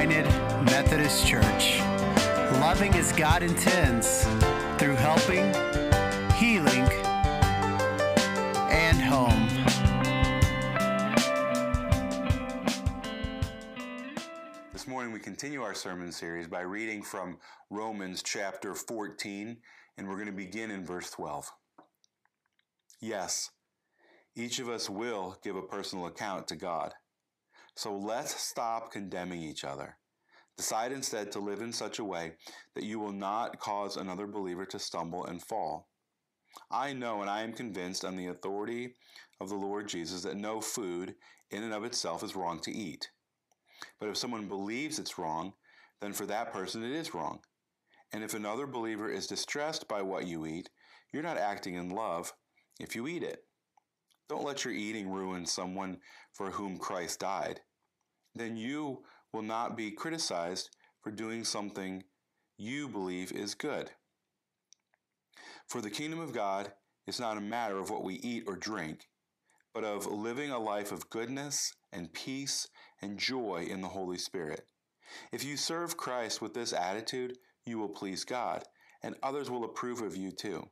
United Methodist Church, loving as God intends through helping, healing, and home. This morning we continue our sermon series by reading from Romans chapter 14, and we're going to begin in verse 12. Yes, each of us will give a personal account to God. So let's stop condemning each other. Decide instead to live in such a way that you will not cause another believer to stumble and fall. I know and I am convinced on the authority of the Lord Jesus that no food in and of itself is wrong to eat. But if someone believes it's wrong, then for that person it is wrong. And if another believer is distressed by what you eat, you're not acting in love if you eat it. Don't let your eating ruin someone for whom Christ died then you will not be criticized for doing something you believe is good. For the kingdom of God is not a matter of what we eat or drink, but of living a life of goodness and peace and joy in the Holy Spirit. If you serve Christ with this attitude, you will please God, and others will approve of you too.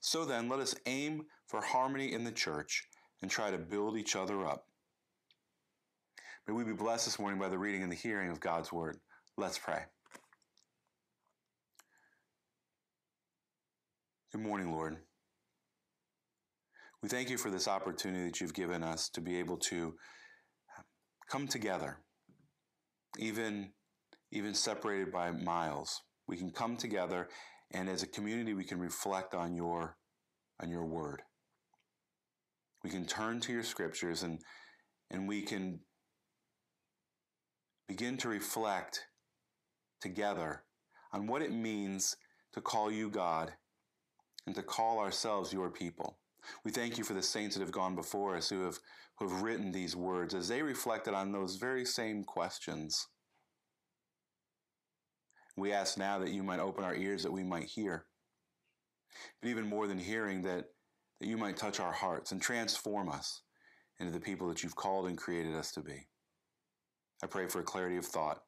So then, let us aim for harmony in the church and try to build each other up. May we be blessed this morning by the reading and the hearing of God's word. Let's pray. Good morning, Lord. We thank you for this opportunity that you've given us to be able to come together, even, even separated by miles. We can come together, and as a community, we can reflect on your, on your word. We can turn to your scriptures and, and we can begin to reflect together on what it means to call you God and to call ourselves your people. We thank you for the saints that have gone before us who have, who have written these words as they reflected on those very same questions. We ask now that you might open our ears that we might hear. But even more than hearing, that, that you might touch our hearts and transform us into the people that you've called and created us to be. I pray for clarity of thought,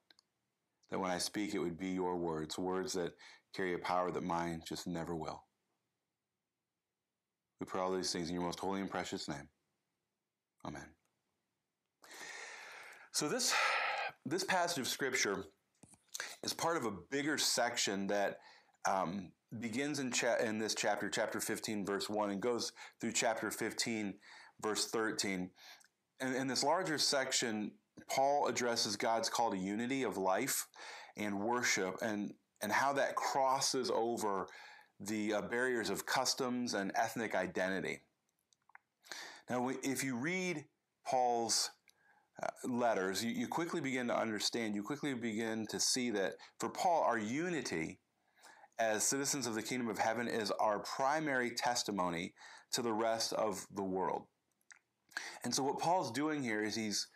that when I speak, it would be your words, words that carry a power that mine just never will. We pray all these things in your most holy and precious name. Amen. So this this passage of scripture is part of a bigger section that um, begins in, cha- in this chapter, chapter 15, verse 1, and goes through chapter 15, verse 13. And in this larger section, Paul addresses God's call to unity of life and worship and, and how that crosses over the uh, barriers of customs and ethnic identity. Now, if you read Paul's uh, letters, you, you quickly begin to understand, you quickly begin to see that for Paul, our unity as citizens of the kingdom of heaven is our primary testimony to the rest of the world. And so, what Paul's doing here is he's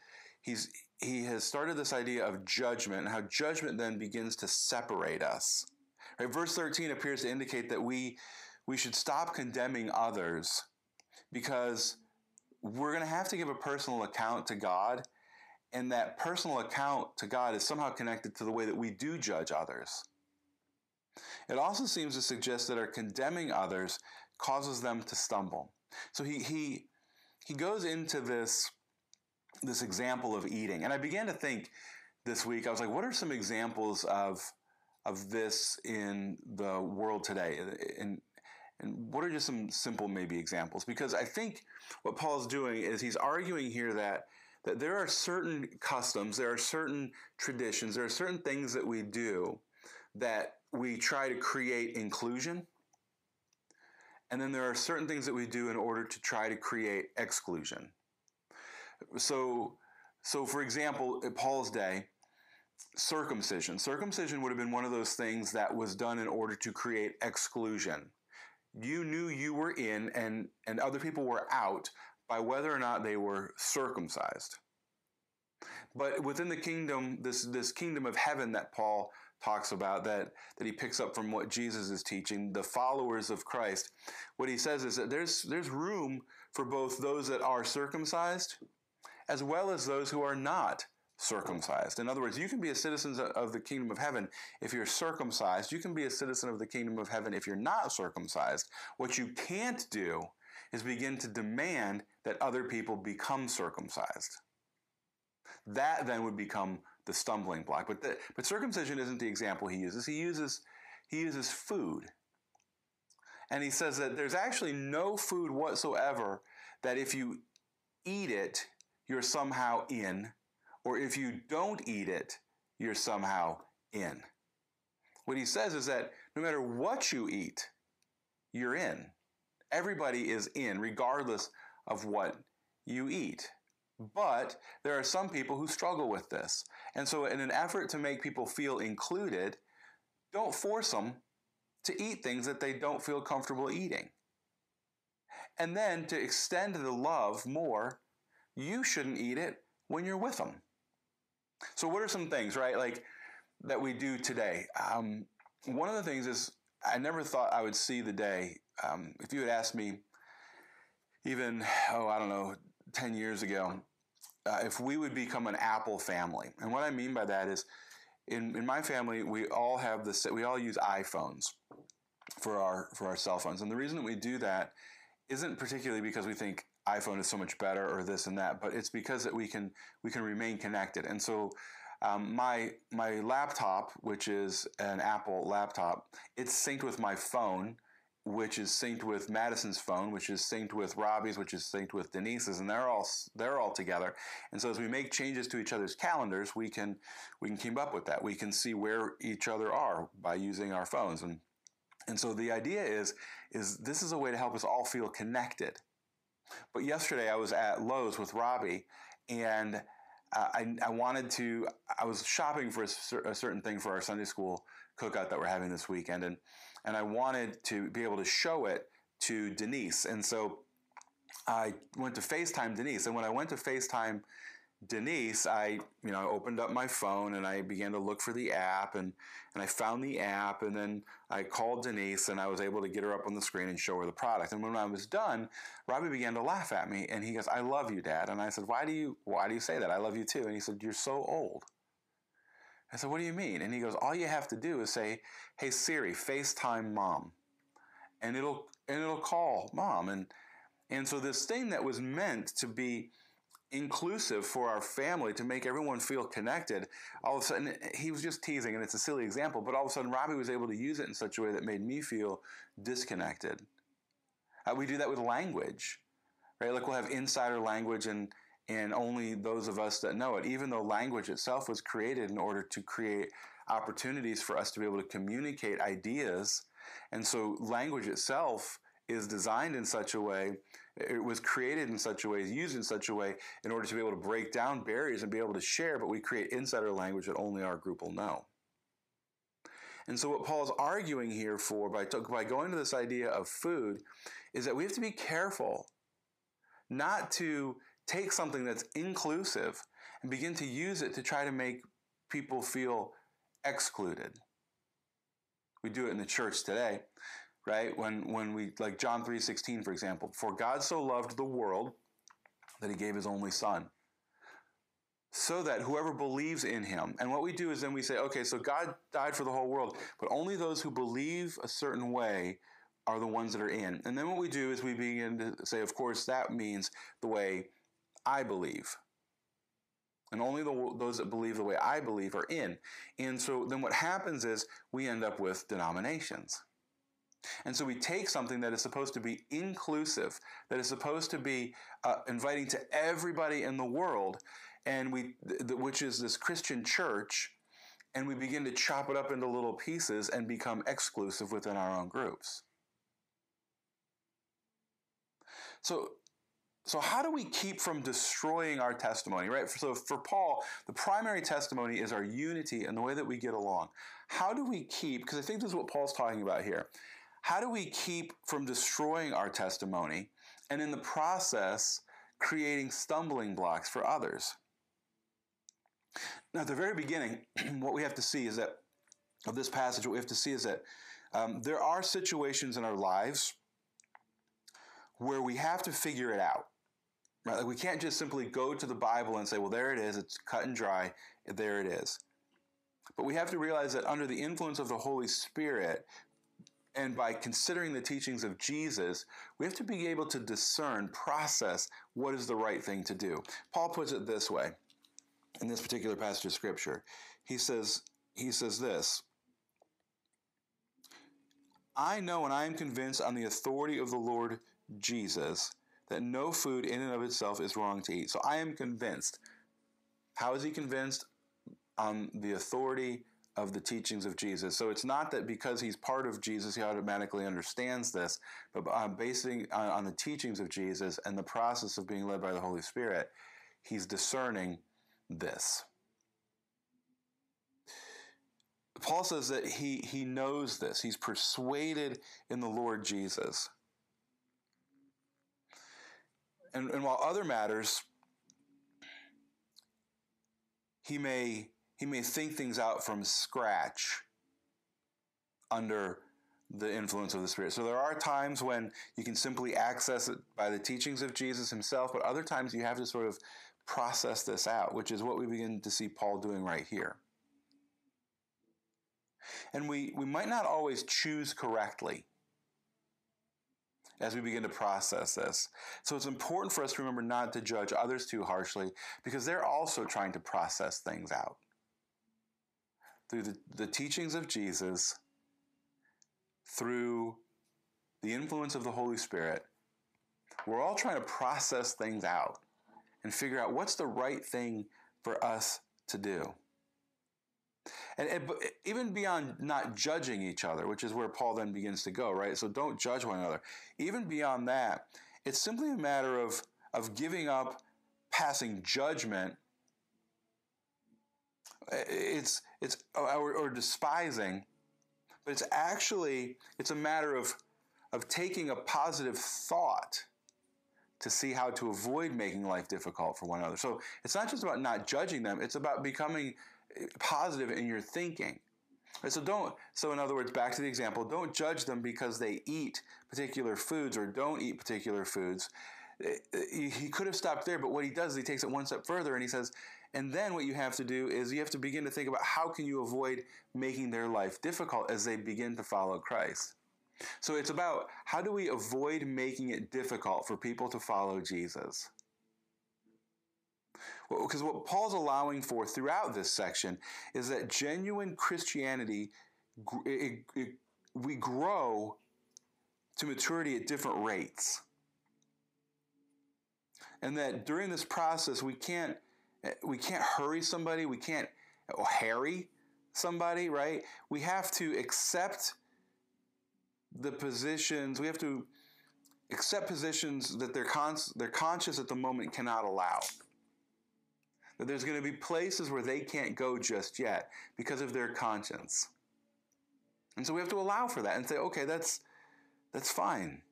he's he has started this idea of judgment and how judgment then begins to separate us. Right? Verse 13 appears to indicate that we we should stop condemning others because we're going to have to give a personal account to God and that personal account to God is somehow connected to the way that we do judge others. It also seems to suggest that our condemning others causes them to stumble. So he he he goes into this this example of eating. And I began to think this week, I was like, what are some examples of, of this in the world today? And, and what are just some simple maybe examples? Because I think what Paul's doing is he's arguing here that, that there are certain customs, there are certain traditions, there are certain things that we do that we try to create inclusion. And then there are certain things that we do in order to try to create exclusion. So, so for example, at Paul's day, circumcision. Circumcision would have been one of those things that was done in order to create exclusion. You knew you were in and, and other people were out by whether or not they were circumcised. But within the kingdom, this, this kingdom of heaven that Paul talks about, that, that he picks up from what Jesus is teaching, the followers of Christ, what he says is that there's, there's room for both those that are circumcised as well as those who are not circumcised. In other words, you can be a citizen of the kingdom of heaven if you're circumcised. You can be a citizen of the kingdom of heaven if you're not circumcised. What you can't do is begin to demand that other people become circumcised. That then would become the stumbling block. But, the, but circumcision isn't the example he uses. He uses, he uses food. And he says that there's actually no food whatsoever that if you eat it, you're somehow in, or if you don't eat it, you're somehow in. What he says is that no matter what you eat, you're in. Everybody is in, regardless of what you eat. But there are some people who struggle with this. And so, in an effort to make people feel included, don't force them to eat things that they don't feel comfortable eating. And then to extend the love more, you shouldn't eat it when you're with them. So, what are some things, right, like that we do today? Um, one of the things is I never thought I would see the day. Um, if you had asked me, even, oh, I don't know, 10 years ago, uh, if we would become an Apple family. And what I mean by that is, in, in my family, we all have this, we all use iPhones for our, for our cell phones. And the reason that we do that isn't particularly because we think iPhone is so much better or this and that, but it's because that we can we can remain connected. And so um, my my laptop, which is an Apple laptop, it's synced with my phone, which is synced with Madison's phone, which is synced with Robbie's, which is synced with Denise's, and they're all they're all together. And so as we make changes to each other's calendars, we can we can keep up with that. We can see where each other are by using our phones and. And so the idea is, is this is a way to help us all feel connected. But yesterday I was at Lowe's with Robbie, and uh, I, I, wanted to. I was shopping for a, a, certain thing for our Sunday school cookout that we're having this weekend, and and I wanted to be able to show it to Denise, and so I went to FaceTime Denise, and when I went to FaceTime Denise, I you know I opened up my phone and I began to look for the app and and I found the app and then I called Denise and I was able to get her up on the screen and show her the product. And when I was done, Robbie began to laugh at me and he goes, "I love you, Dad." And I said, "Why do you Why do you say that? I love you too." And he said, "You're so old." I said, "What do you mean?" And he goes, "All you have to do is say, "Hey Siri, FaceTime Mom," and it'll and it'll call Mom." And and so this thing that was meant to be inclusive for our family to make everyone feel connected. All of a sudden, he was just teasing, and it's a silly example, but all of a sudden, Robbie was able to use it in such a way that made me feel disconnected. Uh, we do that with language, right? Like we'll have insider language and and only those of us that know it, even though language itself was created in order to create opportunities for us to be able to communicate ideas. And so language itself is designed in such a way it was created in such a way, used in such a way, in order to be able to break down barriers and be able to share, but we create insider language that only our group will know. And so, what Paul is arguing here for by, by going to this idea of food is that we have to be careful not to take something that's inclusive and begin to use it to try to make people feel excluded. We do it in the church today right? When when we like John 3:16 for example, for God so loved the world that he gave his only son so that whoever believes in him and what we do is then we say okay so god died for the whole world but only those who believe a certain way are the ones that are in. And then what we do is we begin to say of course that means the way i believe and only the, those that believe the way i believe are in. And so then what happens is we end up with denominations and so we take something that is supposed to be inclusive, that is supposed to be uh, inviting to everybody in the world, and we, th- which is this Christian church, and we begin to chop it up into little pieces and become exclusive within our own groups. So, so how do we keep from destroying our testimony, right? So for Paul, the primary testimony is our unity and the way that we get along. How do we keep, because I think this is what Paul's talking about here. How do we keep from destroying our testimony and in the process creating stumbling blocks for others? Now, at the very beginning, what we have to see is that of this passage, what we have to see is that um, there are situations in our lives where we have to figure it out. Right? Like we can't just simply go to the Bible and say, well, there it is, it's cut and dry, there it is. But we have to realize that under the influence of the Holy Spirit, and by considering the teachings of Jesus, we have to be able to discern, process what is the right thing to do. Paul puts it this way in this particular passage of scripture. He says, he says this I know and I am convinced on the authority of the Lord Jesus that no food in and of itself is wrong to eat. So I am convinced. How is he convinced? On the authority of the teachings of Jesus. So it's not that because he's part of Jesus, he automatically understands this, but uh, basing on, on the teachings of Jesus and the process of being led by the Holy Spirit, he's discerning this. Paul says that he, he knows this. He's persuaded in the Lord Jesus. And, and while other matters, he may, he may think things out from scratch under the influence of the Spirit. So there are times when you can simply access it by the teachings of Jesus himself, but other times you have to sort of process this out, which is what we begin to see Paul doing right here. And we, we might not always choose correctly as we begin to process this. So it's important for us to remember not to judge others too harshly because they're also trying to process things out. Through the, the teachings of Jesus, through the influence of the Holy Spirit, we're all trying to process things out and figure out what's the right thing for us to do. And, and even beyond not judging each other, which is where Paul then begins to go, right? So don't judge one another. Even beyond that, it's simply a matter of, of giving up passing judgment. It's, it's, uh, or, or despising, but it's actually, it's a matter of, of taking a positive thought to see how to avoid making life difficult for one another. So it's not just about not judging them, it's about becoming uh, positive in your thinking. Right, so don't. So in other words, back to the example, don't judge them because they eat particular foods or don't eat particular foods. Uh, he could have stopped there, but what he does is he takes it one step further and he says, and then what you have to do is you have to begin to think about how can you avoid making their life difficult as they begin to follow Christ. So it's about how do we avoid making it difficult for people to follow Jesus? Because what Paul's allowing for throughout this section is that genuine Christianity, it, it, we grow to maturity at different rates. And that during this process, we can't, we can't hurry somebody, we can't harry somebody, right? We have to accept the positions, we have to accept positions that they're, con- they're conscious at the moment cannot allow that there's going to be places where they can't go just yet because of their conscience. And so we have to allow for that and say, okay, that's, that's fine.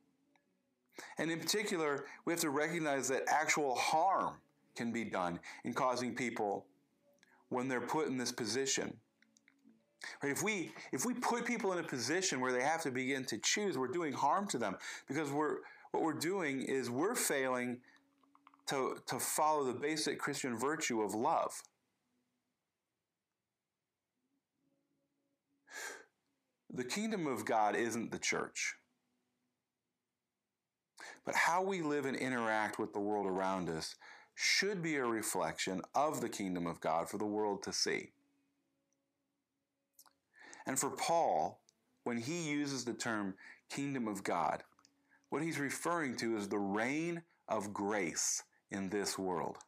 And in particular, we have to recognize that actual harm can be done in causing people when they're put in this position. Right? If we if we put people in a position where they have to begin to choose, we're doing harm to them because we're what we're doing is we're failing to, to follow the basic Christian virtue of love. The kingdom of God isn't the church. But how we live and interact with the world around us should be a reflection of the kingdom of God for the world to see. And for Paul, when he uses the term kingdom of God, what he's referring to is the reign of grace in this world.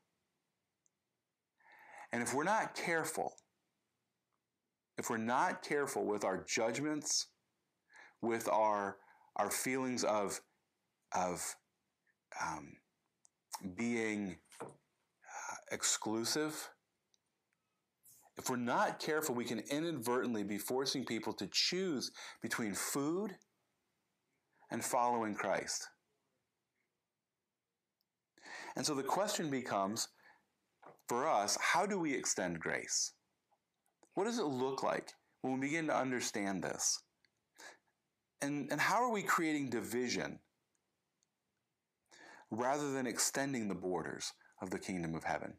And if we're not careful, if we're not careful with our judgments, with our, our feelings of, of um, being uh, exclusive, if we're not careful, we can inadvertently be forcing people to choose between food and following Christ. And so the question becomes for us, how do we extend grace? What does it look like when we begin to understand this? And, and how are we creating division? Rather than extending the borders of the kingdom of heaven.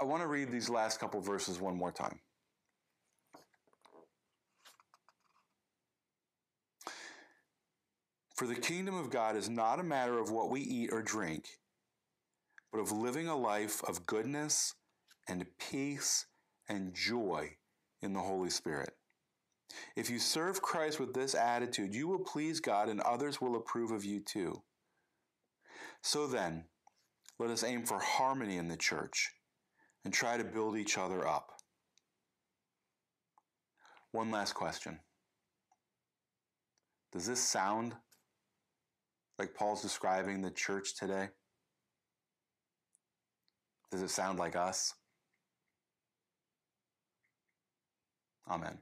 I want to read these last couple verses one more time. For the kingdom of God is not a matter of what we eat or drink, but of living a life of goodness and peace and joy in the Holy Spirit. If you serve Christ with this attitude, you will please God and others will approve of you too. So then, let us aim for harmony in the church and try to build each other up. One last question Does this sound like Paul's describing the church today? Does it sound like us? Amen.